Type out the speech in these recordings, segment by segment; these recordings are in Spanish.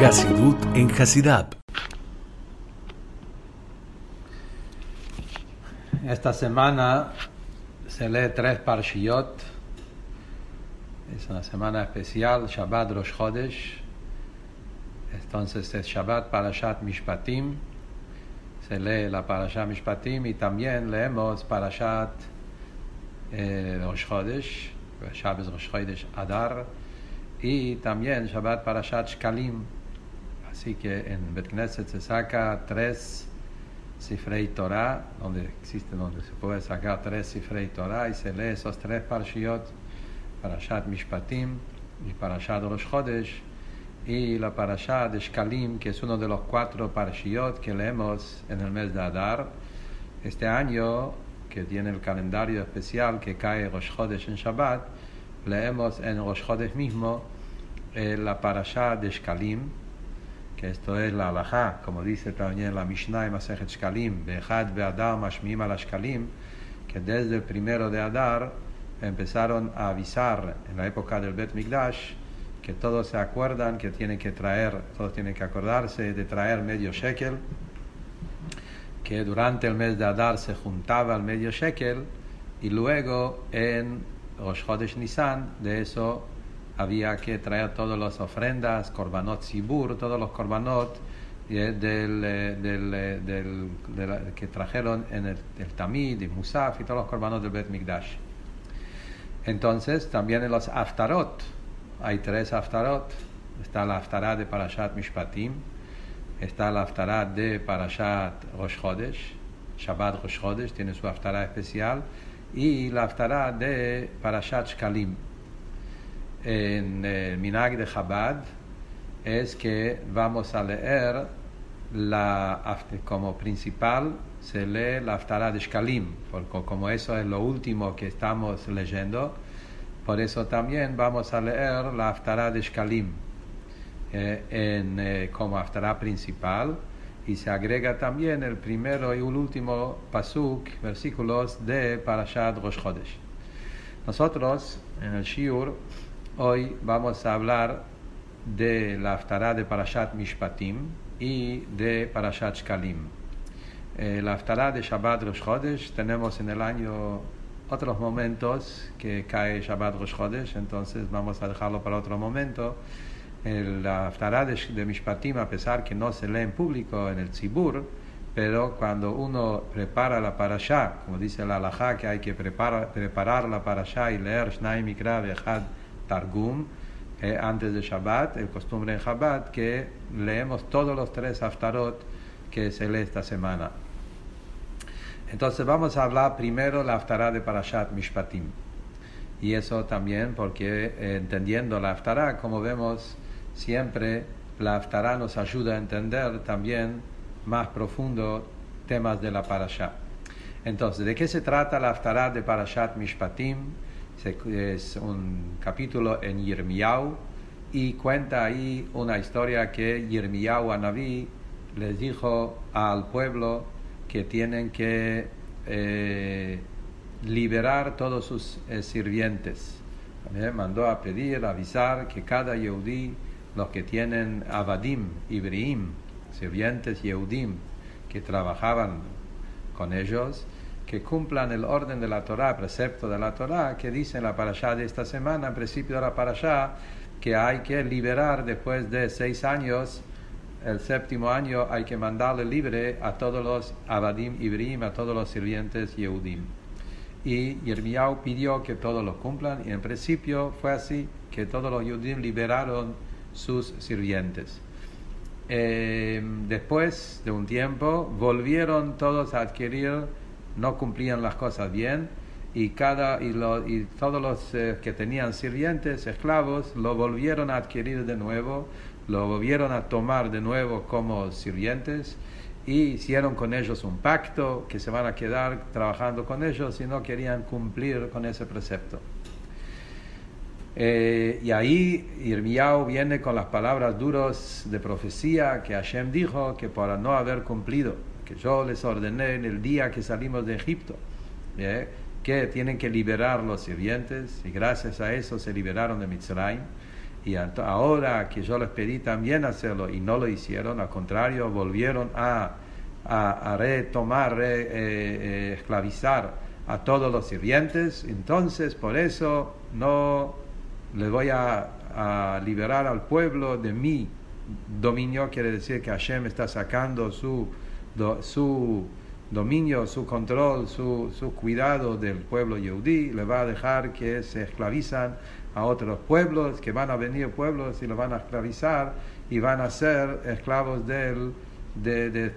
Hasidut en Hasidab. Esta semana se lee tres parshiyot. Es una semana especial, Shabbat Rosh Chodesh. Entonces es Shabbat Parashat Mishpatim. Se lee la Parashat Mishpatim y también leemos Parashat eh, Rosh Chodesh, Shabbat Rosh Chodesh Adar. Y también Shabbat Parashat Shkalim. Así que en Bet Knesset se saca tres Sifrei Torah, donde existe, donde se puede sacar tres Sifrei Torah y se lee esos tres Parshiot, Parashat Mishpatim y Parashat Rosh Chodesh y la Parashat de Shkalim, que es uno de los cuatro Parshiot que leemos en el mes de Adar. Este año, que tiene el calendario especial que cae Rosh Chodesh en Shabbat, leemos en Rosh Chodesh mismo eh, la Parashat de Shkalim, que esto es la halajá, como dice también la Mishnah y Masejet Shkalim, Bejad Be'adar Mashmim al Shkalim, que desde el primero de Adar empezaron a avisar en la época del Bet Mikdash que todos se acuerdan que tienen que traer, todos tienen que acordarse de traer medio shekel, que durante el mes de Adar se juntaba el medio shekel y luego en Rosh Chodesh Nisan de eso había que traer todas las ofrendas, korbanot sibur, todos los korbanot eh, del, eh, del, del, que trajeron en el, el Tamid y Musaf y todos los korbanot del Bet Mikdash. Entonces, también en los Aftarot, hay tres Aftarot. Está la Aftará de Parashat Mishpatim, está la Aftará de Parashat Rosh Chodesh, Shabbat Rosh Chodesh, tiene su Aftará especial, y la Aftará de Parashat Shkalim en el Minag de Chabad es que vamos a leer la, como principal se lee la Aftara de Shkalim, porque como eso es lo último que estamos leyendo, por eso también vamos a leer la Aftara de Shkalim eh, en, eh, como Aftara principal y se agrega también el primero y el último pasuk, versículos de Parashat Rosh Chodesh. Nosotros en el Shiur Hoy vamos a hablar de la Haftarah de Parashat Mishpatim y de Parashat Shkalim. Eh, la Haftarah de Shabbat Rosh Chodesh tenemos en el año otros momentos que cae Shabbat Rosh Chodesh, entonces vamos a dejarlo para otro momento. El, la Haftarah de, de, Mishpatim, a pesar que no se lee en público en el Tzibur, pero cuando uno prepara la Parashá, como dice la Alajá, que hay que preparar, preparar la Parashá y leer Shnai Mikra Vechad Targum, eh, antes de Shabbat, el costumbre en Shabbat, que leemos todos los tres Haftarot que se lee esta semana. Entonces vamos a hablar primero la Haftarah de Parashat Mishpatim. Y eso también porque eh, entendiendo la Haftarah, como vemos siempre, la Haftarah nos ayuda a entender también más profundo temas de la Parashá. Entonces, ¿de qué se trata la Haftarah de Parashat Mishpatim? Es un capítulo en Yirmiyahu y cuenta ahí una historia que Yirmiyahu Anabí les dijo al pueblo que tienen que eh, liberar todos sus eh, sirvientes. Me mandó a pedir, a avisar que cada Yehudí, los que tienen Abadim, Ibrahim, sirvientes Yehudim, que trabajaban con ellos, que cumplan el orden de la Torah, precepto de la Torah, que dice en la parashá de esta semana, en principio de la parashá, que hay que liberar después de seis años, el séptimo año hay que mandarle libre a todos los abadim ibrim, a todos los sirvientes yehudim. Y Yirmiyahu pidió que todos los cumplan, y en principio fue así, que todos los yehudim liberaron sus sirvientes. Eh, después de un tiempo, volvieron todos a adquirir no cumplían las cosas bien y, cada, y, todos los eh, que tenían sirvientes, esclavos, lo volvieron a adquirir de nuevo, lo volvieron a tomar de nuevo como sirvientes y hicieron con ellos un pacto que se van a quedar trabajando con ellos y no querían cumplir con ese precepto. Eh, y ahí Irmiao viene con las palabras duras de profecía que Hashem dijo que para no haber cumplido que yo les ordené en el día que salimos de Egipto, ¿eh? que tienen que liberar los sirvientes, y gracias a eso se liberaron de Mitzrayim, Y ahora que yo les pedí también hacerlo y no lo hicieron, al contrario, volvieron a, a, retomar, re, eh, eh, esclavizar a todos los sirvientes, entonces por eso no les voy a, a liberar al pueblo de mi dominio, quiere decir que Hashem está sacando su, su dominio, su control, su, su cuidado del pueblo yehudí, le va a dejar que se esclavizan a otros pueblos, que van a venir pueblos y lo van a esclavizar y van a ser esclavos del, de,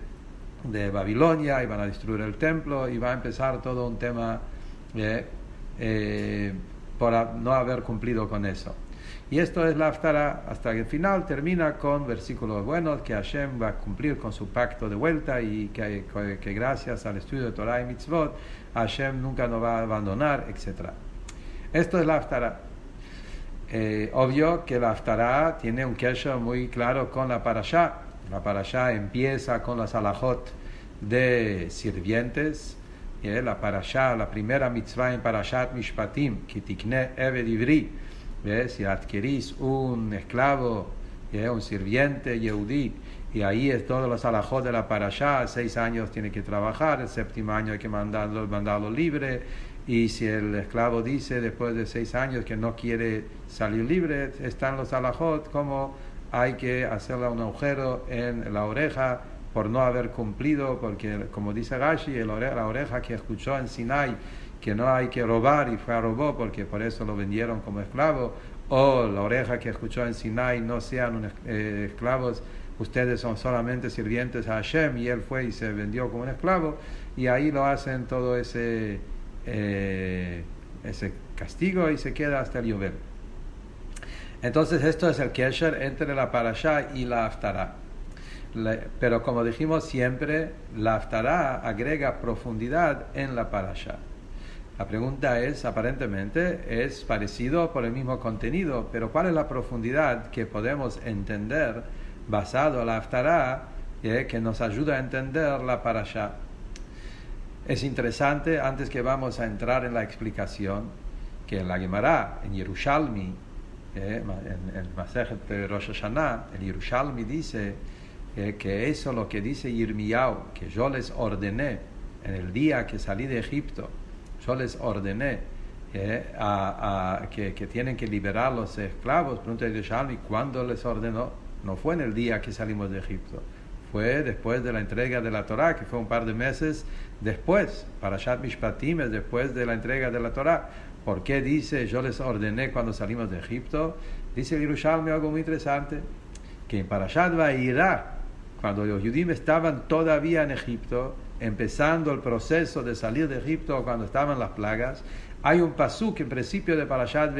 de, Babilonia y van a destruir el templo y va a empezar todo un tema eh, eh, por no haber cumplido con eso. Y esto es la Aftara hasta el final termina con versículos buenos que Hashem va a cumplir con su pacto de vuelta y que, gracias al estudio de Torah y Mitzvot Hashem nunca nos va a abandonar, etc. Esto es la Aftara. Eh, obvio que la Aftara tiene un kesher muy claro con la Parashá. La Parashá empieza con las alajot de sirvientes. Eh, la Parashá, la primera mitzvah en Parashat Mishpatim, Kitikne Eved Ivri si adquirís un esclavo, un sirviente yehudí, y ahí es todos los alajos de la parashá, seis años tiene que trabajar, el séptimo año hay que mandarlo, mandarlo libre, y si el esclavo dice después de seis años que no quiere salir libre, están los alajot como hay que hacerle un agujero en la oreja por no haber cumplido, porque como dice Gashi, la oreja que escuchó en Sinai, que no hay que robar y fue a robar porque por eso lo vendieron como esclavo, o la oreja que escuchó en Sinai, no sean eh, esclavos, ustedes son solamente sirvientes a Hashem y él fue y se vendió como un esclavo, y ahí lo hacen todo ese, eh, ese castigo y se queda hasta el llover. Entonces esto es el kesher entre la parasha y la aftará. Pero como dijimos siempre, la aftará agrega profundidad en la parasha. La pregunta es, aparentemente, es parecido por el mismo contenido, pero ¿cuál es la profundidad que podemos entender basado en la Haftarah eh, que nos ayuda a entender la parasha? Es interesante, antes que vamos a entrar en la explicación, que en la Gemara, en Yerushalmi, eh, en el Masejet de Rosh Hashanah, el Yerushalmi dice eh, que eso lo que dice Yirmiyahu, que yo les ordené en el día que salí de Egipto, yo les ordené eh, que, tienen que liberar los esclavos. Pregunta Yerushalmi, ¿cuándo les ordenó? No fue en el día que salimos de Egipto, fue después de la entrega de la Torah, que fue un par de meses después. Para Shat Mishpatim es después de la entrega de la Torah. ¿Por qué dice yo les ordené cuando salimos de Egipto? Dice Yerushalmi algo muy interesante, que en Parashat Vairá, cuando los judíos estaban todavía en Egipto, empezando el proceso de salir de Egipto cuando estaban las plagas, hay un pasuk en principio de Parashat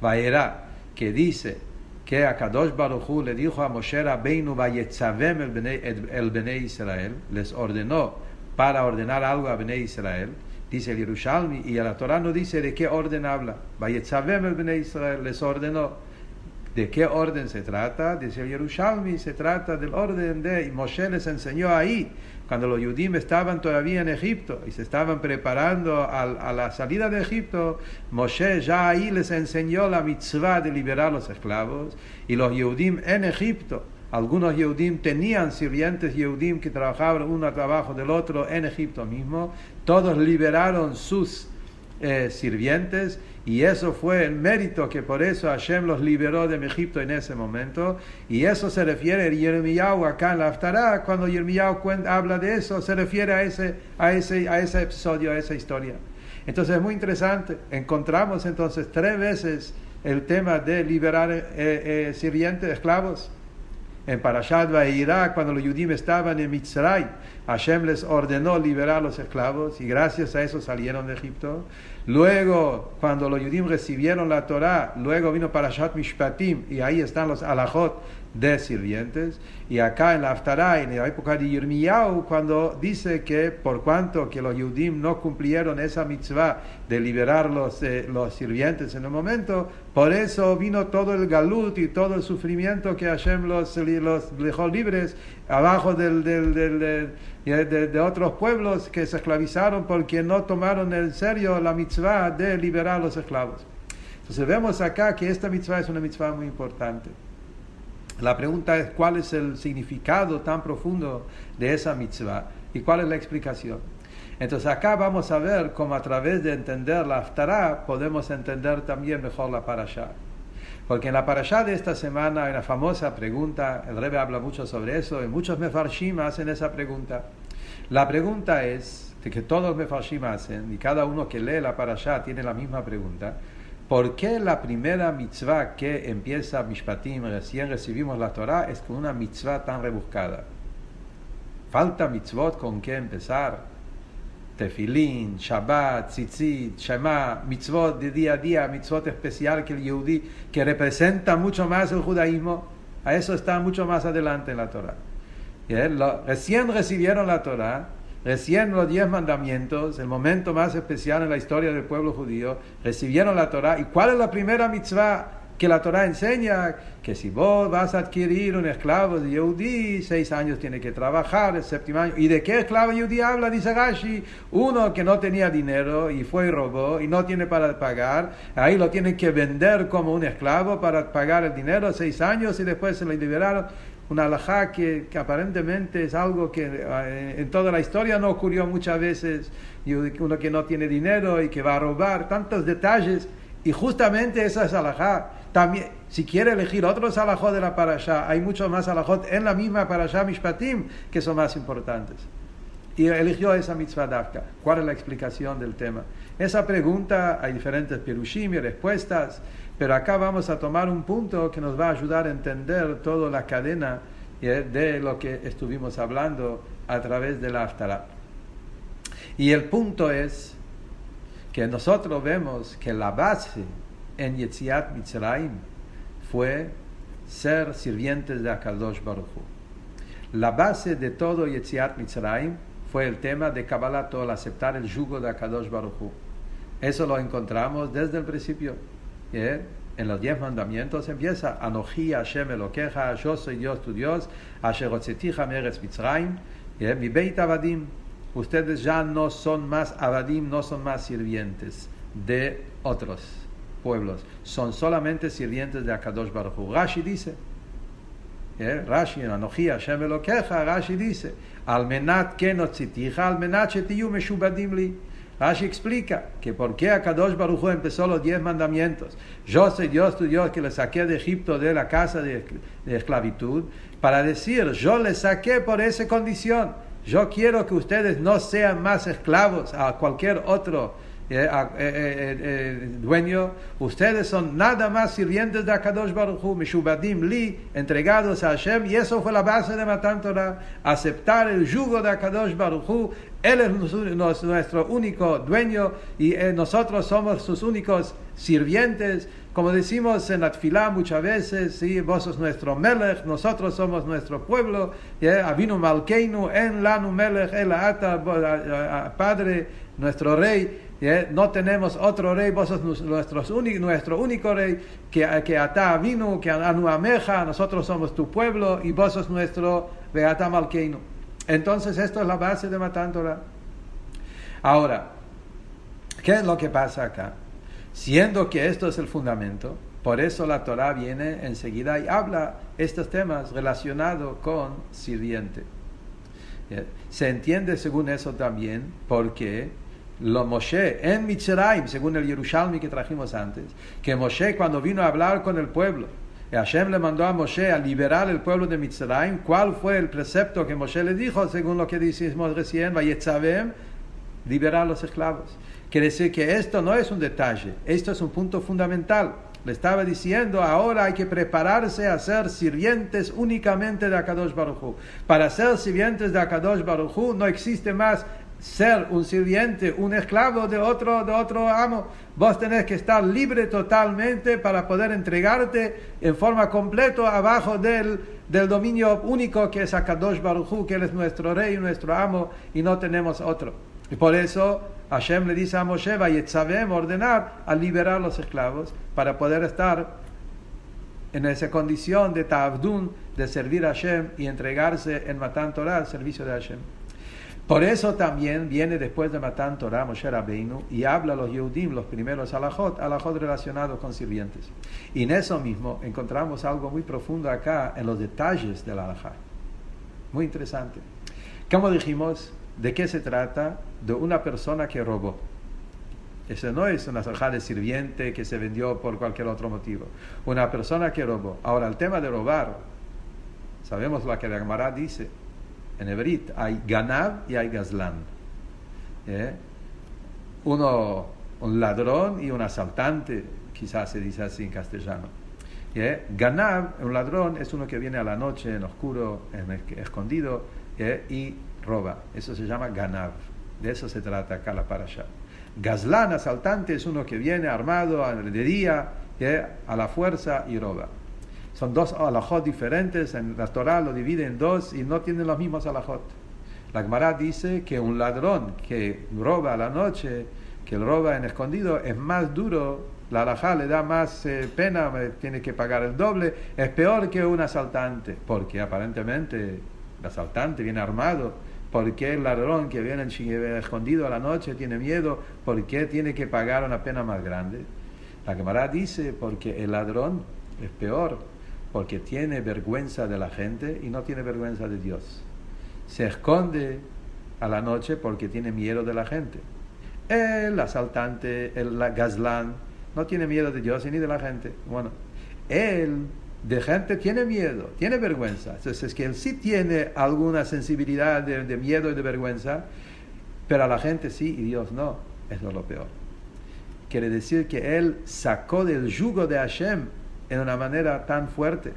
Vaera, que dice que a Kadosh Baruch le dijo a Moshe Rabbeinu Vayetzavem el Bnei, el Bnei Israel, les ordenó para ordenar algo a Bnei Israel, dice el Yerushalmi, y la Torah no dice de qué orden habla. Vayetzavem el Bnei Israel, les ordenó. ¿De qué orden se trata? Dice Yerushalmi, se trata del orden de, y Moshe les enseñó ahí cuando los judíos estaban todavía en Egipto y se estaban preparando a, la salida de Egipto, Moshe ya ahí les enseñó la mitzvah de liberar los esclavos y los judíos en Egipto. Algunos judíos tenían sirvientes judíos que trabajaban uno a trabajo del otro en Egipto mismo. Todos liberaron sus eh, sirvientes y eso fue el mérito que por eso Hashem los liberó de Egipto en ese momento. Y eso se refiere a Yermiyahu acá en la Haftarah. Cuando Yermiyahu habla de eso, se refiere a ese, a, ese, a ese episodio, a esa historia. Entonces es muy interesante. Encontramos entonces tres veces el tema de liberar eh, eh, sirvientes, esclavos. En Parashat Vahirá, cuando los judíos estaban en Mitzray, Hashem les ordenó liberar los esclavos y gracias a eso salieron de Egipto. Luego, cuando los judíos recibieron la Torah, luego vino Parashat Mishpatim y ahí están los alajot de sirvientes. Y acá en la Haftarah, en la época de Yirmiyahu, cuando dice que por cuanto que los judíos no cumplieron esa mitzvah de liberar los, eh, los sirvientes en el momento, por eso vino todo el galut y todo el sufrimiento que Hashem los, los dejó libres abajo del, del, del de, otros pueblos que se esclavizaron porque no tomaron en serio la mitzvah de liberar los esclavos. Entonces vemos acá que esta mitzvah es una mitzvah muy importante. La pregunta es cuál es el significado tan profundo de esa mitzvah y cuál es la explicación. Entonces acá vamos a ver cómo a través de entender la Aftará podemos entender también mejor la Parashá. Porque en la Parashá de esta semana hay una famosa pregunta, el Rebbe habla mucho sobre eso, y muchos mefarshim hacen esa pregunta. La pregunta es, de que todos los mefarshim hacen, y cada uno que lee la Parashá tiene la misma pregunta, ¿por qué la primera mitzvah que empieza Mishpatim, recién recibimos la Torah, es con una mitzvah tan rebuscada? Falta mitzvot con qué empezar tefilín, Shabbat, tzitzit, Shema, mitzvot de día a día, mitzvot especial que el Yehudi, que representa mucho más el judaísmo, a eso está mucho más adelante en la Torah. recién recibieron la Torah, recién los diez mandamientos, el momento más especial en la historia del pueblo judío, recibieron la Torah. ¿Y cuál es la primera mitzvah que la Torah enseña que si vos vas a adquirir un esclavo de Yehudi, seis años tiene que trabajar, el séptimo año. ¿Y de qué esclavo Yehudi habla? Dice Gashi, uno que no tenía dinero y fue y robó y no tiene para pagar, ahí lo tienen que vender como un esclavo para pagar el dinero, seis años y después se le liberaron. Una alajá que, aparentemente es algo que eh, en toda la historia no ocurrió muchas veces, uno que no tiene dinero y que va a robar, tantos detalles. Y justamente esa es alajá también, si quiere elegir otros alajot de la parasha, hay muchos más alajot en la misma parasha Mishpatim que son más importantes. Y eligió esa mitzvah dafka. ¿Cuál es la explicación del tema? Esa pregunta, hay diferentes pirushim y respuestas, pero acá vamos a tomar un punto que nos va a ayudar a entender toda la cadena eh, de lo que estuvimos hablando a través de la Aftara. Y el punto es que nosotros vemos que la base en Yetziat Mitzrayim fue ser sirvientes de Akadosh Baruch La base de todo Yetziat Mitzrayim fue el tema de Kabbalah Tol, aceptar el yugo de Akadosh Baruch Eso lo encontramos desde el principio. ¿eh? En los diez mandamientos empieza Anoji Hashem Elokeja, yo soy Dios tu Dios, Asher Meretz Mitzrayim, ¿eh? mi Beit Avadim. Ustedes ya no son más Avadim, no son más sirvientes de otros pueblos son solamente sirvientes de Akadosh Baruch Hu. Rashi dice, en Anoji Hashem queja, Rashi dice, Almenat que no tzitija, almenat shetiyu meshubadim li. Rashi explica que por qué Akadosh Baruch Hu empezó los diez mandamientos. Yo soy Dios tu Dios que le saqué de Egipto de la casa de, de esclavitud, para decir, yo le saqué por esa condición. Yo quiero que ustedes no sean más esclavos a cualquier otro dueño, ustedes son nada más sirvientes de Akadosh Baruch Hu, Mishubadim Li, entregados a Hashem, y eso fue la base de Matan Torah, aceptar el yugo de Akadosh Baruch Hu, Él es nuestro único dueño y nosotros somos sus únicos sirvientes, como decimos en la muchas veces, ¿sí? vos sos nuestro Melech, nosotros somos nuestro pueblo, Avinu Malkeinu, en Lanu Melech, El Ata, Padre, nuestro Rey, no tenemos otro rey, vos sos nuestro, único rey, que, que Ata vino, que Anu Ameja, nosotros somos tu pueblo y vos sos nuestro Beata. Entonces esto es la base de Matándola. Ahora, ¿qué es lo que pasa acá? Siendo que esto es el fundamento, por eso la Torah viene enseguida y habla estos temas relacionados con sirviente. Se entiende según eso también porque lo Moshe en Mitzrayim, según el Yerushalmi que trajimos antes, que Moshe cuando vino a hablar con el pueblo, Hashem le mandó a Moshe a liberar el pueblo de Mitzrayim, ¿cuál fue el precepto que Moshe le dijo, según lo que decimos recién, Vayetzavem, liberar los esclavos? Quiere decir que esto no es un detalle, esto es un punto fundamental. Le estaba diciendo, ahora hay que prepararse a ser sirvientes únicamente de Akadosh Baruj Para ser sirvientes de Akadosh Baruj no existe más ser un sirviente, un esclavo de otro, de otro amo. Vos tenés que estar libre totalmente para poder entregarte en forma completa abajo del, del dominio único que es Akadosh Baruchu, que es nuestro rey, nuestro amo, y no tenemos otro. Y por eso Hashem le dice a Moshe, sabemos ordenar a liberar los esclavos para poder estar en esa condición de Ta'abdun, de servir a Hashem y entregarse en Matan Torah al servicio de Hashem. Por eso también viene después de Matan Torah Moshe Rabbeinu y habla a los Yehudim, los primeros alajot, alajot relacionados con sirvientes. Y en eso mismo encontramos algo muy profundo acá en los detalles del alajá. Muy interesante. Como dijimos, ¿de qué se trata? De una persona que robó. Eso no es una alajá de sirviente que se vendió por cualquier otro motivo. Una persona que robó. Ahora, el tema de robar, sabemos lo que la Gemara dice en Hebrit hay Ganav y hay Gazlan. ¿Eh? Uno, un ladrón y un asaltante, quizás se dice así en castellano. ¿Eh? Ganav, un ladrón, es uno que viene a la noche en oscuro, en escondido, ¿eh? y roba. Eso se llama Ganav. De eso se trata acá la parasha. Gazlan, asaltante, es uno que viene armado de día, a la fuerza y roba. Son dos alajot diferentes, en la Torah lo divide en dos y no tienen los mismos alajot. La Gemara dice que un ladrón que roba a la noche, que roba en escondido, es más duro, la alajá le da más eh, pena, tiene que pagar el doble, es peor que un asaltante, porque aparentemente el asaltante viene armado, porque el ladrón que viene escondido a la noche tiene miedo, ¿por qué tiene que pagar una pena más grande? La Gemara dice porque el ladrón es peor, porque tiene vergüenza de la gente y no tiene vergüenza de Dios. Se esconde a la noche porque tiene miedo de la gente. El asaltante, el gazlán, no tiene miedo de Dios ni de la gente. Bueno, él de gente tiene miedo, tiene vergüenza. Entonces es que él sí tiene alguna sensibilidad de, de miedo y de vergüenza, pero a la gente sí y Dios no. Eso es lo peor. Quiere decir que él sacó del yugo de Hashem en una manera tan fuerte.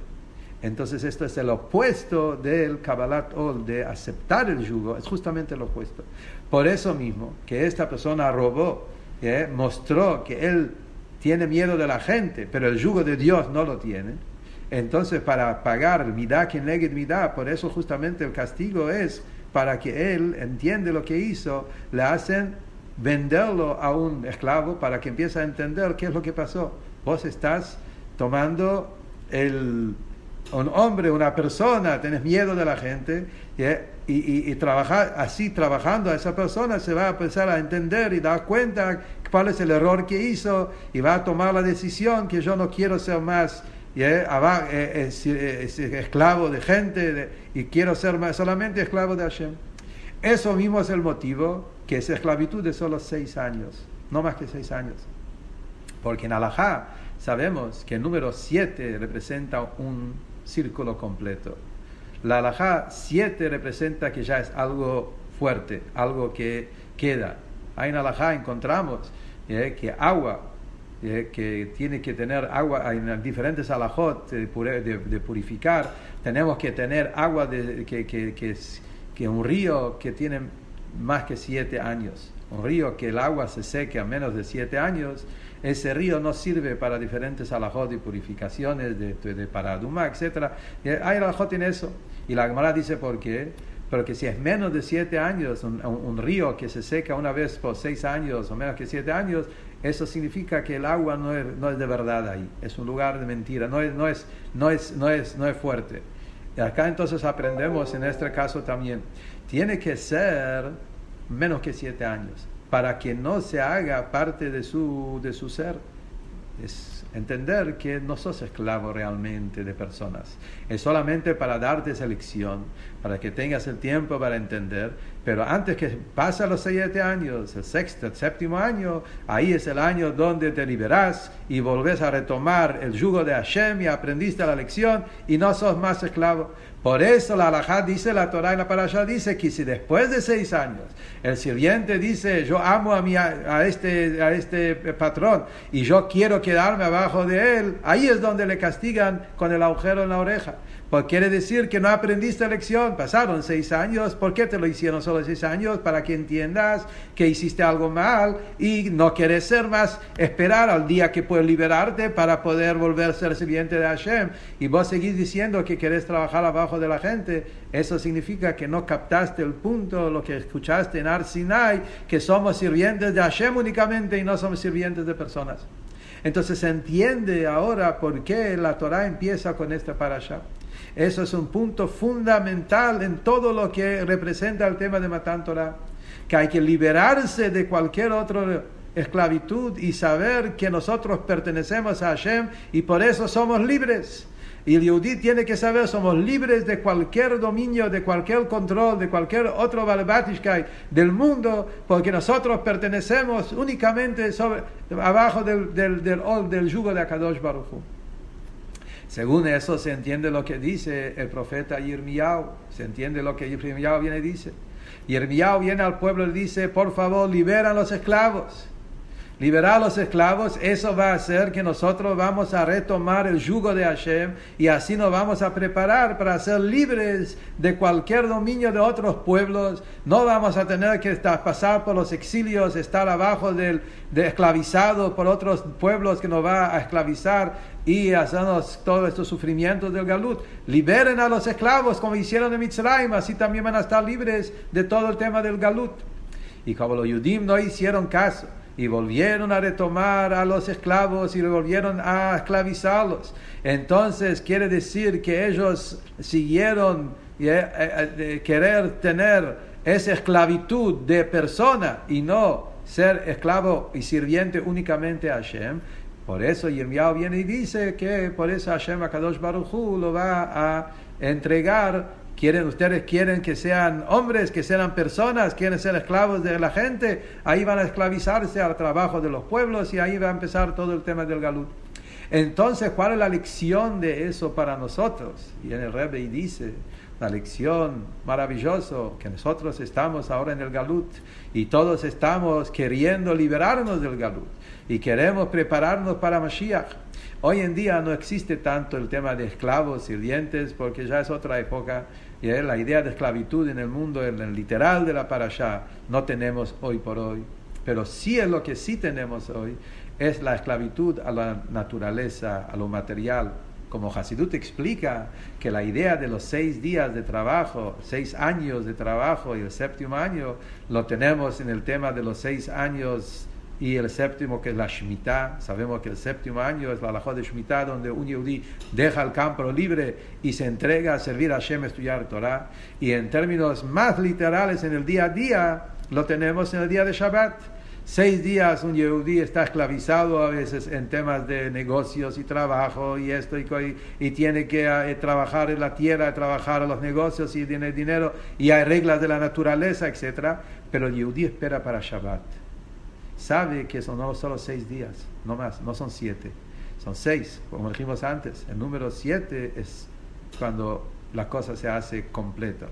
Entonces esto es el opuesto del Kabbalat Ol, de aceptar el yugo, es justamente el opuesto. Por eso mismo que esta persona robó, ¿eh? mostró que él tiene miedo de la gente, pero el yugo de Dios no lo tiene. Entonces para pagar midá quien legit midá, por eso justamente el castigo es para que él entiende lo que hizo, le hacen venderlo a un esclavo para que empiece a entender qué es lo que pasó. Vos estás tomando el, un hombre, una persona, tenés miedo de la gente, y, y, trabajar, así trabajando a esa persona se va a empezar a entender y dar cuenta cuál es el error que hizo y va a tomar la decisión que yo no quiero ser más eh, eh, esclavo de gente y quiero ser solamente esclavo de Hashem. Eso mismo es el motivo que esa esclavitud de solo seis años, no más que seis años. Porque en Alajá sabemos que el número 7 representa un círculo completo. La alajá 7 representa que ya es algo fuerte, algo que queda. Ahí en alajá encontramos eh, que agua, eh, que tiene que tener agua, en diferentes alajot de, de, purificar, tenemos que tener agua de, que, que, que, que un río que tiene más que siete años. Un río que el agua se seque a menos de siete años, ese río no sirve para diferentes alajot y purificaciones de, de, paraduma, etc. Hay alajot en eso. Y la Gemara dice por qué. Porque si es menos de siete años, un, río que se seca una vez por seis años o menos que siete años, eso significa que el agua no es, no es de verdad ahí, es un lugar de mentira, no es, no es, no es, no es, no es fuerte. Y acá entonces aprendemos en este caso también, tiene que ser menos que siete años para que no se haga parte de su, de su ser. Es entender que no sos esclavo realmente de personas. Es solamente para darte esa lección, para que tengas el tiempo para entender. Pero antes que pasa los siete años, el sexto, el séptimo año, ahí es el año donde te liberás y volvés a retomar el yugo de Hashem y aprendiste la lección y no sos más esclavo. Por eso la alajá dice, la Torah y la parasha dice que si después de seis años el sirviente dice, yo amo a, mi, a, este, a este patrón y yo quiero quedarme abajo de él, ahí es donde le castigan con el agujero en la oreja. Pues quiere decir que no aprendiste lección, pasaron seis años, ¿por qué te lo hicieron solo seis años? Para que entiendas que hiciste algo mal y no quieres ser más, esperar al día que puedes liberarte para poder volver a ser sirviente de Hashem. Y vos seguís diciendo que querés trabajar abajo de la gente, eso significa que no captaste el punto, lo que escuchaste en Arsinai, que somos sirvientes de Hashem únicamente y no somos sirvientes de personas. Entonces se entiende ahora por qué la Torah empieza con esta parasha. Eso es un punto fundamental en todo lo que representa el tema de Matan Torah, que hay que liberarse de cualquier otra esclavitud y saber que nosotros pertenecemos a Hashem y por eso somos libres. Y el Yehudi tiene que saber, somos libres de cualquier dominio, de cualquier control, de cualquier otro Balbatishkai del mundo, porque nosotros pertenecemos únicamente sobre, abajo del, del, del, del yugo de Akadosh Baruch Según eso se entiende lo que dice el profeta Yirmiyahu, se entiende lo que Yirmiyahu viene y dice. Yirmiyahu viene al pueblo y dice, por favor, liberan los esclavos liberar a los esclavos, eso va a hacer que nosotros vamos a retomar el yugo de Hashem y así nos vamos a preparar para ser libres de cualquier dominio de otros pueblos. No vamos a tener que estar, pasar por los exilios, estar abajo del, de esclavizado por otros pueblos que nos va a esclavizar y hacernos todos estos sufrimientos del galut. Liberen a los esclavos como hicieron en Mitzrayim, así también van a estar libres de todo el tema del galut. Y como los Yudim no hicieron caso, y volvieron a retomar a los esclavos y volvieron a esclavizarlos. Entonces quiere decir que ellos siguieron eh, eh, de querer tener esa esclavitud de persona y no ser esclavo y sirviente únicamente a Hashem. Por eso Yirmiyahu viene y dice que por eso Hashem Akadosh Baruch Hu lo va a entregar quieren, ustedes quieren que sean hombres, que sean personas, quieren ser esclavos de la gente, ahí van a esclavizarse al trabajo de los pueblos y ahí va a empezar todo el tema del galut. Entonces, ¿cuál es la lección de eso para nosotros? Y en el Rebbe dice, la lección maravillosa que nosotros estamos ahora en el galut y todos estamos queriendo liberarnos del galut y queremos prepararnos para Mashiach. Hoy en día no existe tanto el tema de esclavos, sirvientes, porque ya es otra época la idea de esclavitud en el mundo, en el literal de la parasha, no tenemos hoy por hoy. Pero sí es lo que sí tenemos hoy, es la esclavitud a la naturaleza, a lo material. Como Hasidut explica que la idea de los seis días de trabajo, seis años de trabajo y el séptimo año, lo tenemos en el tema de los seis años y el séptimo que es la Shemitah. Sabemos que el séptimo año es la Alajot de Shemitah, donde un Yehudi deja el campo libre y se entrega a servir a Hashem, estudiar Torah. Y en términos más literales, en el día a día, lo tenemos en el día de Shabbat. Seis días un Yehudi está esclavizado a veces en temas de negocios y trabajo y esto y, y tiene que eh, trabajar en la tierra, trabajar en los negocios y tiene dinero y hay reglas de la naturaleza, etc. Pero el Yehudi espera para Shabbat sabe que son no solo seis días, no más, no son siete, son seis, como dijimos antes. El número siete es cuando la cosa se hace completa.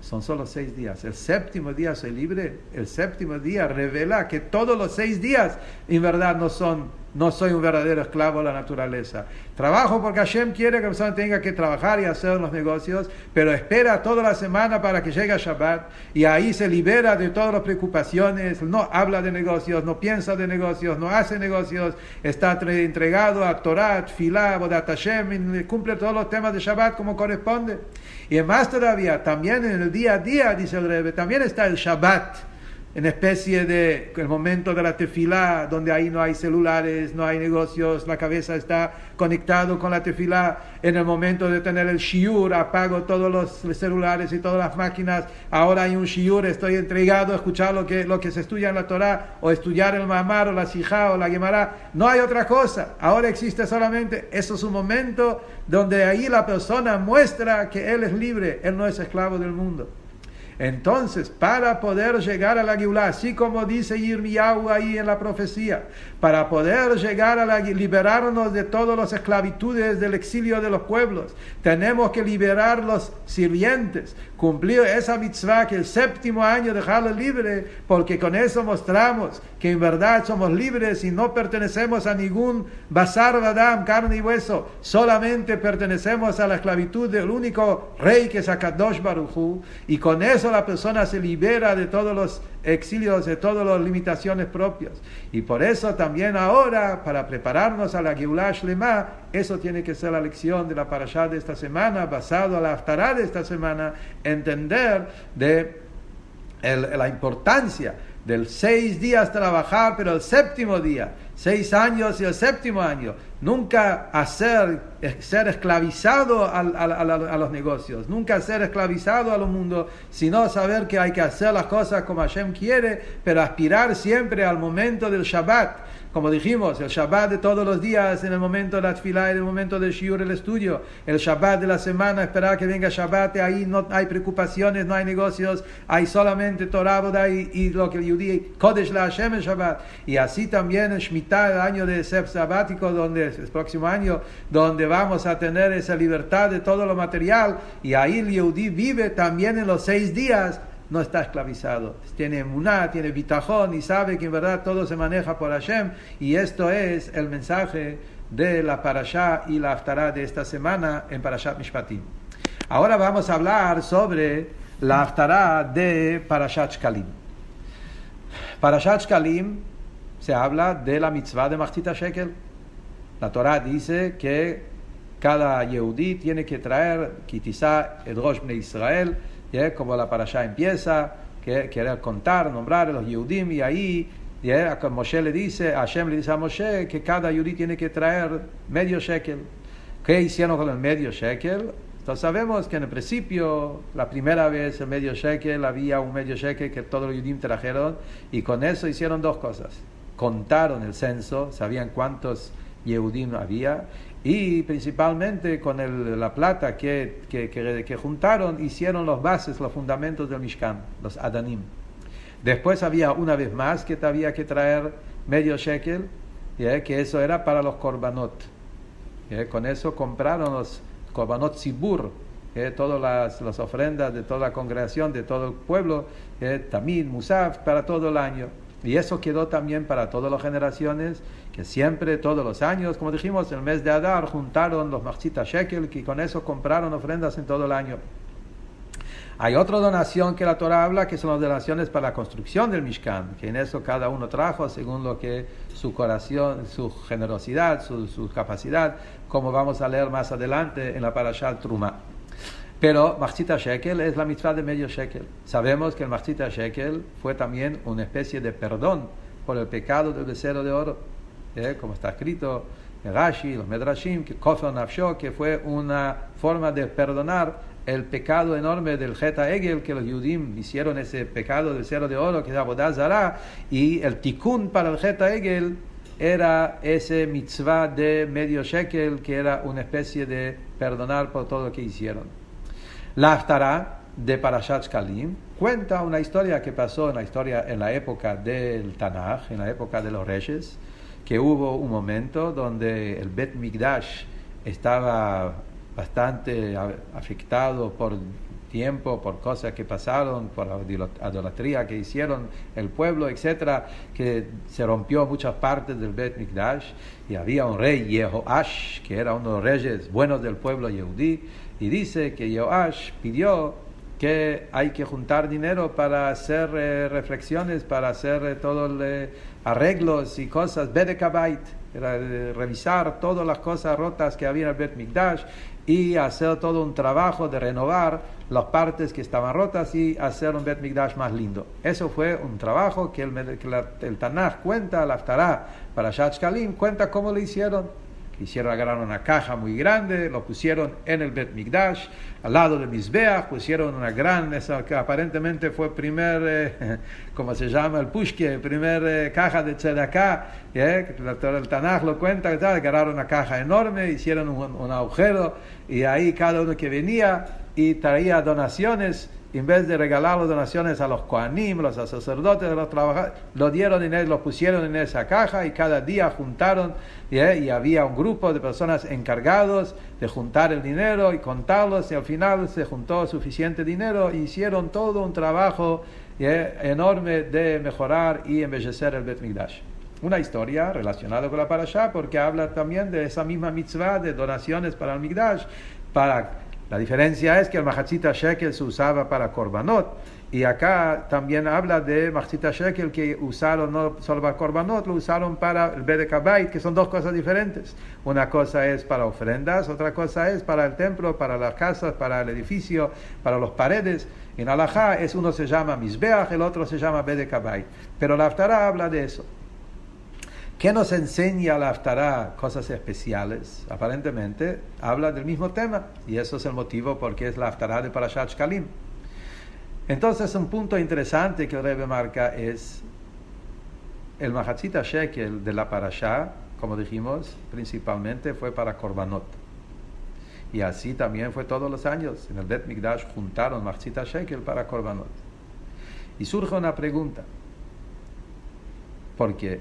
Son solo seis días. El séptimo día soy libre. El séptimo día revela que todos los seis días en verdad no son no soy un verdadero esclavo de la naturaleza. Trabajo porque Hashem quiere que la persona tenga que trabajar y hacer los negocios, pero espera toda la semana para que llegue Shabbat y ahí se libera de todas las preocupaciones, no habla de negocios, no piensa de negocios, no hace negocios, está entregado a Torah, Filah, Bodat Hashem, cumple todos los temas de Shabbat como corresponde. Y más todavía, también en el día a día, dice el Rebbe, también está el Shabbat en especie de el momento de la tefilá, donde ahí no hay celulares, no hay negocios, la cabeza está conectado con la tefilá. En el momento de tener el shiur, apago todos los celulares y todas las máquinas. Ahora hay un shiur, estoy entregado a escuchar lo que, lo que se estudia en la Torah, o estudiar el mamar, o la sijá, o la gemara. No hay otra cosa. Ahora existe solamente, eso es un momento donde ahí la persona muestra que él es libre, él no es esclavo del mundo. Entonces, para poder llegar a la así como dice Yirmiyahu ahí en la profecía, para poder llegar a la, liberarnos de todas las esclavitudes del exilio de los pueblos, tenemos que liberar los sirvientes, cumplir esa mitzvah que el séptimo año dejarlo libre, porque con eso mostramos que en verdad somos libres y no pertenecemos a ningún bazar badam, carne y hueso, solamente pertenecemos a la esclavitud del único rey que es Akadosh Baruchu, y con eso la persona se libera de todos los exilios, de todas las limitaciones propias. Y por eso también ahora, para prepararnos a la Geulah Shlema, eso tiene que ser la lección de la parashá de esta semana, basado a la Haftarah de esta semana, entender de la importancia del seis días trabajar, pero el séptimo día, seis años y el séptimo año, nunca hacer, ser esclavizado a, a, los negocios, nunca ser esclavizado a los mundos, sino saber que hay que hacer las cosas como Hashem quiere, pero aspirar siempre al momento del Shabbat como dijimos, el Shabbat de todos los días, en el momento de la tefilá en el momento del shiur, el estudio. El Shabbat de la semana, esperar que venga Shabbat, ahí no hay preocupaciones, no hay negocios, hay solamente Torah, y, y lo que el judí, Kodesh la Hashem el Shabbat. Y así también en Shemitah, el año de Sef sabático, donde el próximo año, donde vamos a tener esa libertad de todo lo material. Y ahí el judí vive también en los seis días no está esclavizado. Tiene emuná, tiene bitajón y sabe que en verdad todo se maneja por Hashem. Y esto es el mensaje de la parashá y la haftará de esta semana en Parashat Mishpatim. Ahora vamos a hablar sobre la haftará de Parashat Shkalim. Parashat Shkalim se habla de la mitzvah de Machtita Shekel. La Torah dice que cada Yehudí tiene que traer Kitizá Edrosh Bnei Israel como la parasha empieza, que quiere contar, nombrar a los Yehudim, y ahí ¿yeah? Moshe le dice, Hashem le dice a Moshe que cada Yehudí tiene que traer medio shekel. ¿Qué hicieron con el medio shekel? Entonces sabemos que en el principio, la primera vez el medio shekel, había un medio shekel que todos los Yehudim trajeron, y con eso hicieron dos cosas. Contaron el censo, sabían cuántos Yehudim había, y principalmente con la plata que, que, juntaron, hicieron los bases, los fundamentos del Mishkan, los Adanim. Después había una vez más que había que traer medio shekel, que eso era para los korbanot. Con eso compraron los korbanot sibur, todas las, las, ofrendas de toda la congregación, de todo el pueblo, tamil, musaf, para todo el año. Y eso quedó también para todas las generaciones, que siempre, todos los años, como dijimos, el mes de Adar, juntaron los Machita Shekel, y con eso compraron ofrendas en todo el año. Hay otra donación que la Torah habla, que son las donaciones para la construcción del Mishkan, que en eso cada uno trajo según lo que su corazón, su generosidad, su, su capacidad, como vamos a leer más adelante en la Parashat Truma. Pero Machita Shekel es la mitzvah de medio Shekel. Sabemos que el Machita Shekel fue también una especie de perdón por el pecado del becerro de oro, ¿eh? como está escrito en Rashi, los Medrashim, que Nafsho, que fue una forma de perdonar el pecado enorme del Geta Egel, que los Yudim hicieron ese pecado del becerro de oro, que es Abodazara, y el tikkun para el Geta Egel era ese mitzvah de medio shekel, que era una especie de perdonar por todo lo que hicieron. La Haftarah de Parashat Kalim cuenta una historia que pasó en la historia en la época del Tanaj, en la época de los reyes, que hubo un momento donde el Bet Migdash estaba bastante afectado por tiempo, por cosas que pasaron, por la idolatría que hicieron el pueblo, etcétera, que se rompió muchas partes del Bet Mikdash. Y había un rey Yehoash, que era uno de los reyes buenos del pueblo yehudí, y dice que Yoash pidió que hay que juntar dinero para hacer eh, reflexiones, para hacer eh, todos los eh, arreglos y cosas, Bedekabait, revisar todas las cosas rotas que había en el Bet Mikdash y hacer todo un trabajo de renovar las partes que estaban rotas y hacer un Bet Mikdash más lindo. Eso fue un trabajo que el, que el Tanakh cuenta, la para Shach Kalim, cuenta cómo lo hicieron hicieron agarrar una caja muy grande, lo pusieron en el Bet Migdash, al lado del Mizbeach, pusieron una gran, esa que aparentemente fue primer, eh, como se llama el Pushke, primer eh, caja de Tzedakah, eh, el Tanaj lo cuenta, agarraron una caja enorme, hicieron un, un agujero y ahí cada uno que venía y traía donaciones en vez de regalar las donaciones a los koanim, los sacerdotes, a los trabajadores, lo dieron en lo pusieron en esa caja y cada día juntaron y había un grupo de personas encargados de juntar el dinero y contarlos y al final se juntó suficiente dinero e hicieron todo un trabajo enorme de mejorar y embellecer el Bet. Una historia relacionada con la parasha porque habla también de esa misma mitzvah de donaciones para el Migdash, para la diferencia es que el Mahachita Shekel se usaba para Korbanot Y acá también habla de Machzita Shekel que usaron no solo para Korbanot, lo usaron para el Bedekabait, que son dos cosas diferentes. Una cosa es para ofrendas, otra cosa es para el templo, para las casas, para el edificio, para las paredes. En Alajá es uno se llama Misbeach, el otro se llama Bedekabait. Pero la Haftarah habla de eso. ¿Qué nos enseña la Haftarah? Cosas especiales. Aparentemente habla del mismo tema. Y eso es el motivo porque es la Haftarah de Parashat Shkalim. Entonces, un punto interesante que el Rebbe marca es el Mahatzita Shekel de la Parashá, como dijimos, principalmente fue para Korbanot. Y así también fue todos los años. En el Bet Mikdash juntaron Mahatzita Shekel para Korbanot. Y surge una pregunta. Porque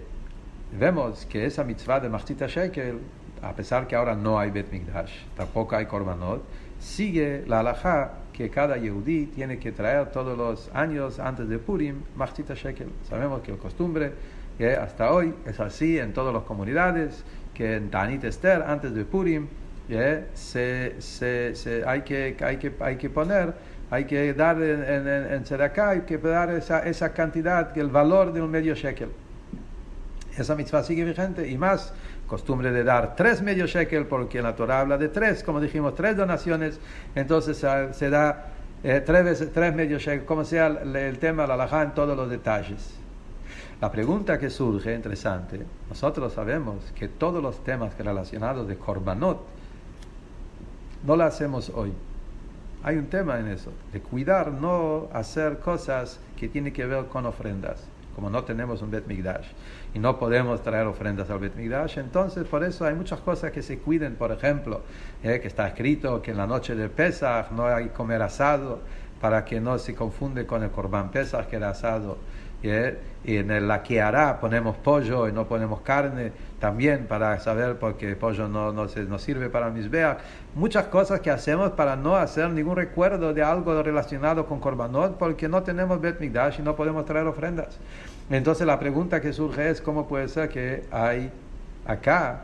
vemos que esa mitzvah de Mahatzita Shekel, a pesar que ahora no hay Bet Mikdash, tampoco hay Korbanot, sigue la halajá que cada yehudí tiene que traer todos los años antes de Purim machzita shekel. Sabemos que el costumbre que hasta hoy es así en todas las comunidades, que en Tanit Esther, antes de Purim, se, se, se, hay, que, hay, que, hay que poner, hay que dar en, en, en hay que dar esa, esa cantidad, el valor de un medio shekel. Esa mitzvah sigue vigente y más costumbre de dar tres medio shekel, porque la Torah habla de tres, como dijimos, tres donaciones, entonces se, da eh, tres veces, tres medio shekel, como sea el, el tema, la alajá en todos los detalles. La pregunta que surge, interesante, nosotros sabemos que todos los temas relacionados de Korbanot no lo hacemos hoy. Hay un tema en eso, de cuidar, no hacer cosas que tienen que ver con ofrendas como no tenemos un Bet Migdash y no podemos traer ofrendas al Bet Migdash, entonces por eso hay muchas cosas que se cuiden, por ejemplo, eh, que está escrito que en la noche de Pesach no hay comer asado para que no se confunde con el Corban Pesach que era asado. ¿Eh? Y en el la que hará ponemos pollo y no ponemos carne también para saber porque pollo no, no, se, no sirve para mis veas. Muchas cosas que hacemos para no hacer ningún recuerdo de algo relacionado con Korbanot porque no tenemos Bet Migdash y no podemos traer ofrendas. Entonces la pregunta que surge es cómo puede ser que hay acá,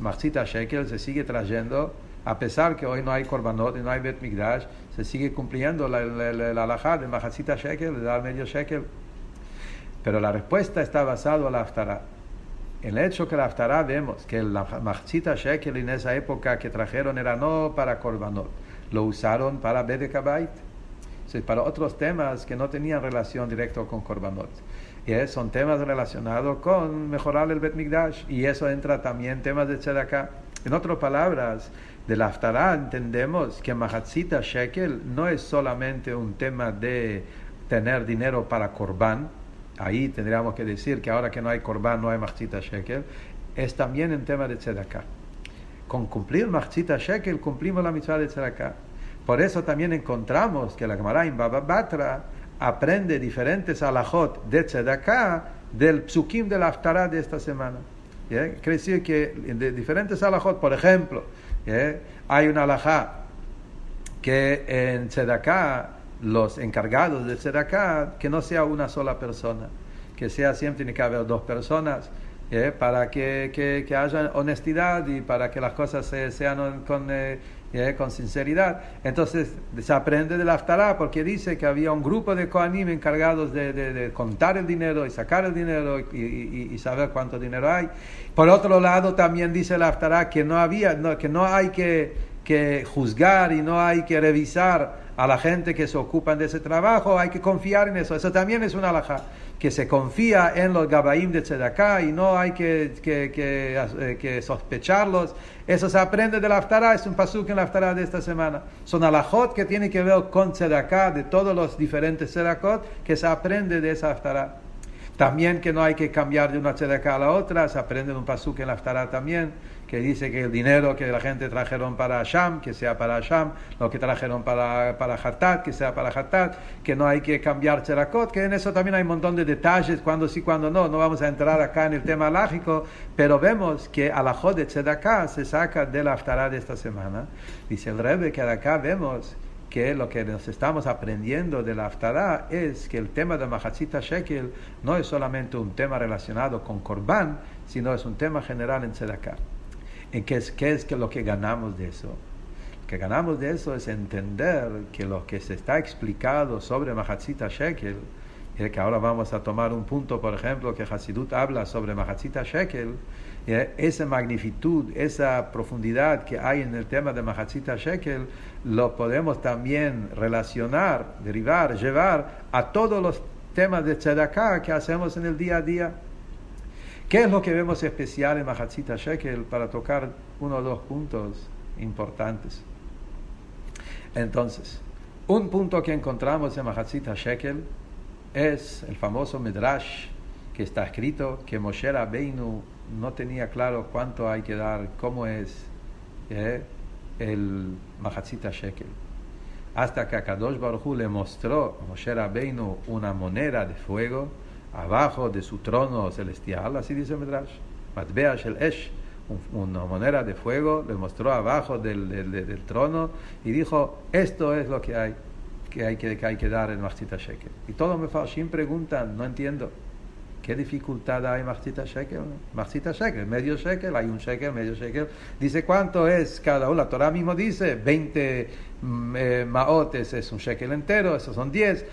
Machzita Shekel se sigue trayendo a pesar que hoy no hay Korbanot y no hay Bet Migdash, se sigue cumpliendo la, la, la, la de Machzita Shekel, de dar medio Shekel. Pero la respuesta está basada en la Haftarah. En el hecho que la Haftarah vemos que la Machzita Shekel en esa época que trajeron era no para Korbanot, lo usaron para Bedekabait, para otros temas que no tenían relación directa con Korbanot. Y son temas relacionados con mejorar el Bet Migdash. Y eso entra también en temas de Tzedakah. En otras palabras, de la Haftarah entendemos que Mahatzita Shekel no es solamente un tema de tener dinero para Korban, Ahí tendríamos que decir que ahora que no hay Korban, no hay Machzita Shekel. Es también en tema de Tzedakah. Con cumplir Machzita Shekel, cumplimos la mitzvah de Tzedakah. Por eso también encontramos que la Gemara en Baba Batra aprende diferentes alajot de Tzedakah del psukim de la Haftarah de esta semana. Quiere decir que de diferentes alajot, por ejemplo, hay una alajá que en Tzedakah los encargados de ser acá, que no sea una sola persona, que sea siempre tiene que haber dos personas, ¿eh? para que, que, que, haya honestidad y para que las cosas se, sean con, eh, ¿eh? con sinceridad. Entonces se aprende de la Aftará porque dice que había un grupo de Koanim encargados de, de, contar el dinero y sacar el dinero y, saber cuánto dinero hay. Por otro lado, también dice la Aftará que no había, que no hay que, que juzgar y no hay que revisar a la gente que se ocupan de ese trabajo, hay que confiar en eso. Eso también es una alhaja, que se confía en los gabaim de Tzedakah y no hay que, que, eh, que, sospecharlos. Eso se aprende de la Haftarah, es un pasuk en la Haftarah de esta semana. Son alajot que tienen que ver con Tzedakah, de todos los diferentes Tzedakot, que se aprende de esa Haftarah. También que no hay que cambiar de una Tzedakah a la otra, se aprende de un pasuk en la Haftarah también que dice que el dinero que la gente trajeron para Sham, que sea para Sham, lo que trajeron para, para Hatat, que sea para Hatat, que no hay que cambiar Cherakot, que en eso también hay un montón de detalles, cuando sí, cuando no, no vamos a entrar acá en el tema lógico, pero vemos que a la de Tzedaká se saca de la Haftarah de esta semana. Dice el Rebbe que acá vemos que lo que nos estamos aprendiendo de la Haftarah es que el tema de Mahatzita Shekel no es solamente un tema relacionado con Korban, sino es un tema general en Tzedaká. ¿En qué es, qué es lo que ganamos de eso? que ganamos de eso es entender que lo que se está explicado sobre Mahatzita Shekel, y que ahora vamos a tomar un punto, por ejemplo, que Hasidut habla sobre Mahatzita Shekel, esa magnitud, esa profundidad que hay en el tema de Mahatzita Shekel, lo podemos también relacionar, derivar, llevar a todos los temas de Tzedakah que hacemos en el día a día. ¿Qué es lo que vemos especial en Mahatzita Shekel para tocar uno o dos puntos importantes? Entonces, un punto que encontramos en Mahatzita Shekel es el famoso Midrash que está escrito que Moshe Rabbeinu no tenía claro cuánto hay que dar, cómo es eh, el Mahatzita Shekel. Hasta que Akadosh Baruj Hu le mostró a Moshe Rabbeinu una moneda de fuego abajo de su trono celestial, así dice Midrash. Matbeash el Esh, una moneda de fuego, le mostró abajo del, del, trono y dijo, esto es lo que hay que hay que, hay que dar en Mahatzita Shekel. Y todos me sin preguntan, no entiendo. ¿Qué dificultad hay en Machzita Shekel? Machzita Shekel, medio Shekel, hay un Shekel, medio Shekel. Dice cuánto es cada uno. La Torah mismo dice 20 mm, eh, maotes es un Shekel entero, esos son 10.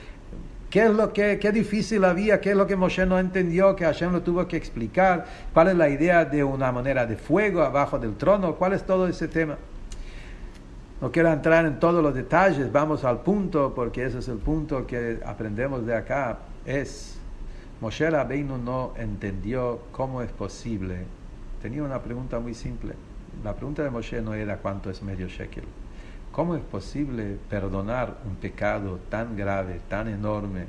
¿Qué es lo que qué difícil había? ¿Qué es lo que Moshe no entendió? Que Hashem lo tuvo que explicar. ¿Cuál es la idea de una manera de fuego abajo del trono? ¿Cuál es todo ese tema? No quiero entrar en todos los detalles, vamos al punto, porque ese es el punto que aprendemos de acá. Es Moshe Rabbeinu no entendió cómo es posible. Tenía una pregunta muy simple. La pregunta de Moshe no era cuánto es medio shekel. ¿Cómo es posible perdonar un pecado tan grave, tan enorme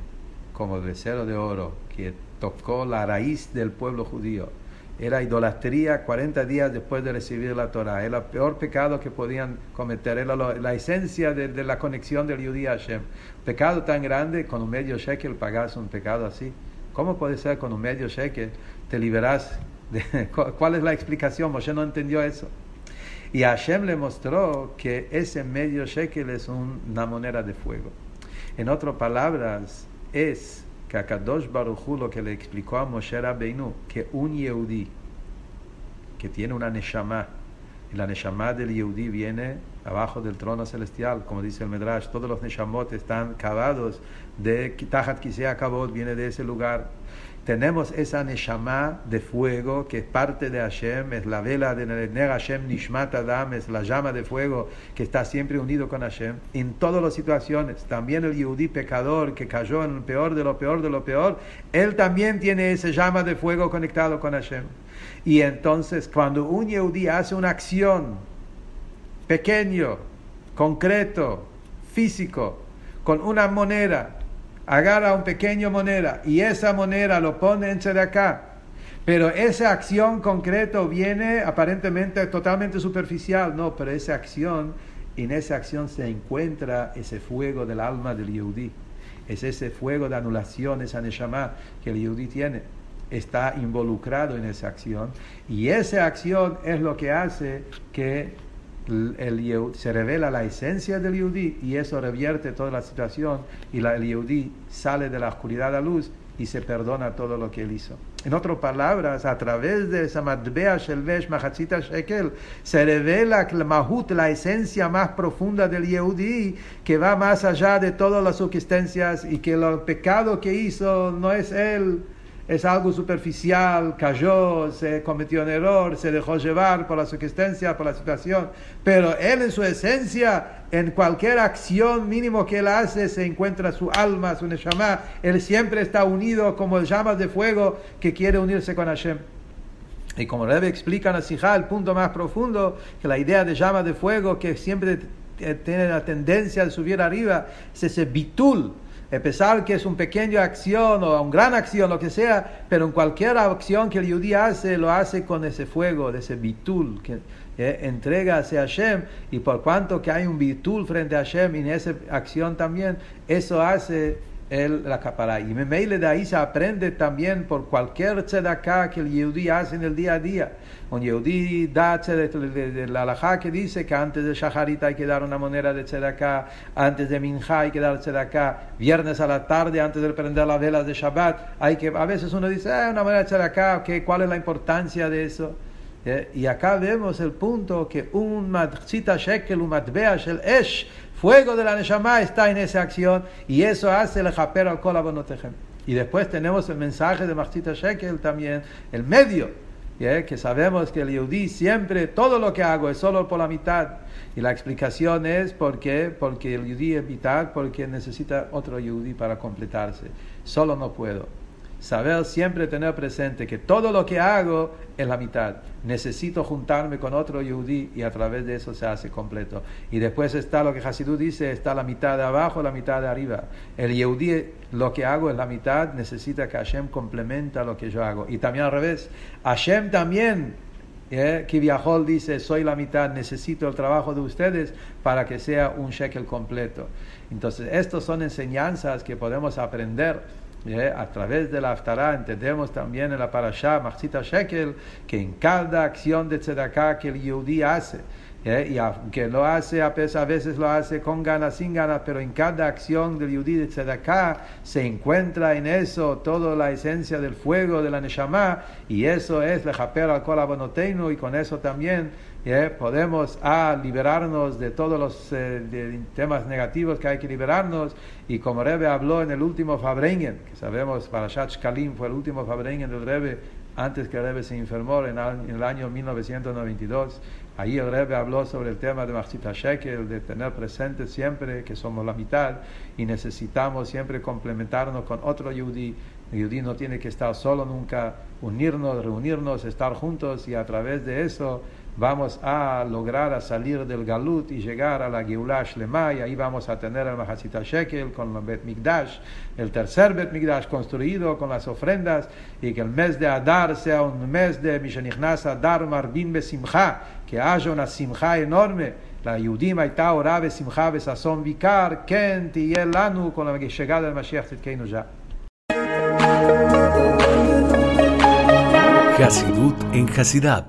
como el becerro de oro que tocó la raíz del pueblo judío? Era idolatría 40 días después de recibir la Torah. Era el peor pecado que podían cometer. Era la esencia de, la conexión del judío a Hashem. Pecado tan grande, con un medio shekel pagas un pecado así. ¿Cómo puede ser con un medio shekel te liberas? De, ¿Cuál es la explicación? Moshe no entendió eso. Y Hashem le mostró que ese medio shekel es una moneda de fuego. En otras palabras, es que a Baruchu lo que le explicó a Moshe Rabbeinu, que un Yehudi que tiene una Neshama, la Neshama del Yehudi viene abajo del trono celestial, como dice el Medrash, todos los Neshamot están cavados de Tajat Kisea Kabot, viene de ese lugar. Tenemos esa Neshama de fuego que es parte de Hashem, es la vela de Ner Hashem Nishmat Adam, es la llama de fuego que está siempre unido con Hashem. En todas las situaciones, también el Yehudi pecador que cayó en el peor de lo peor de lo peor, él también tiene esa llama de fuego conectado con Hashem. Y entonces, cuando un Yehudi hace una acción pequeño, concreto, físico, con una moneda, agarra un pequeño moneda y esa moneda lo pone en acá. Pero esa acción concreta viene aparentemente totalmente superficial, no, pero esa acción, en esa acción se encuentra ese fuego del alma del Yehudi. Es ese fuego de anulación, esa neshama que el Yehudi tiene. Está involucrado en esa acción y esa acción es lo que hace que el, se revela la esencia del Yehudi y eso revierte toda la situación y la, el Yehudi sale de la oscuridad a la luz y se perdona todo lo que él hizo. En otras palabras, a través de esa matbea shelvesh mahatzita shekel, se revela la mahut, la esencia más profunda del Yehudi, que va más allá de todas las existencias y que el pecado que hizo no es él, es algo superficial, cayó, se cometió un error, se dejó llevar por la existencia, por la situación, pero él en su esencia, en cualquier acción mínimo que él hace, se encuentra su alma, su neshama, él siempre está unido como llamas de fuego que quiere unirse con Hashem. Y como Rebbe explica en la el punto más profundo, que la idea de llama de fuego que siempre tiene la tendencia de subir arriba, es ese bitul, a pesar que es una pequeña acción o una gran acción, lo que sea, pero en cualquier acción que el judío hace, lo hace con ese fuego, de ese bitul, que eh, entrega hacia Hashem, y por cuanto que hay un bitul frente a Hashem en esa acción también, eso hace el, la capara. Y meile de ahí se aprende también por cualquier tzedakah que el Yehudi hace en el día a día. Un Yehudi da la alajá que dice que antes de Shaharit hay que dar una moneda de tzedakah, antes de Minja hay que dar tzedakah, viernes a la tarde antes de prender las velas de Shabbat, hay que, a veces uno dice, ah, una moneda de tzedakah, ¿cuál es la importancia de eso? ¿eh? Y acá vemos el punto que un matchita shekel, un matbea shel esh, fuego de la neshama está en esa acción y eso hace el japer al kolabonotejem. Y después tenemos el mensaje de Machita Shekel también, el medio, que sabemos que el Yehudi siempre, todo lo que hago es solo por la mitad. Y la explicación es porque, porque el Yehudi es mitad, porque necesita otro Yehudi para completarse. Solo no puedo. Saber siempre tener presente que todo lo que hago es la mitad. Necesito juntarme con otro Yehudi y a través de eso se hace completo. Y después está lo que Hasidú dice, está la mitad de abajo, la mitad de arriba. El Yehudi, lo que hago es la mitad, necesita que Hashem complementa lo que yo hago. Y también al revés, Hashem también ¿eh? que Viajol dice, soy la mitad, necesito el trabajo de ustedes para que sea un shekel completo. Entonces, estas son enseñanzas que podemos aprender a través de la Aftará entendemos también en la Parashá, Machzita Shekel, que en cada acción de Tzedakah que el Yehudi hace, y aunque lo hace, a veces lo hace con ganas, sin ganas, pero en cada acción del Yehudi de Tzedakah se encuentra en eso toda la esencia del fuego de la Neshama, y eso es Lejaper al Kol y con eso también podemos ah, liberarnos de todos los eh, temas negativos que hay que liberarnos. Y como Rebe habló en el último Fabrengen, que sabemos, Parashat Kalim fue el último Fabrengen del Rebe antes que el Rebe se enfermó en, el año 1992. Ahí el Rebbe habló sobre el tema de Machita Shekel, de tener presente siempre que somos la mitad y necesitamos siempre complementarnos con otro Yudí. El Yudí no tiene que estar solo nunca, unirnos, reunirnos, estar juntos y a través de eso vamos a lograr a salir del Galut y llegar a la Geulah Shlema y ahí vamos a tener el Mahasita Shekel con el Bet Mikdash, el tercer Bet Mikdash construido con las ofrendas y que el mes de Adar sea un mes de Mishenichnas Adar Marbin Besimcha, que haya una Simcha enorme. La Yudim הייתה הוראה בשמחה וששון ויקר, כן תהיה לנו con la llegada del Mashiach Tzidkeinu ya. Hasidut en Hasidab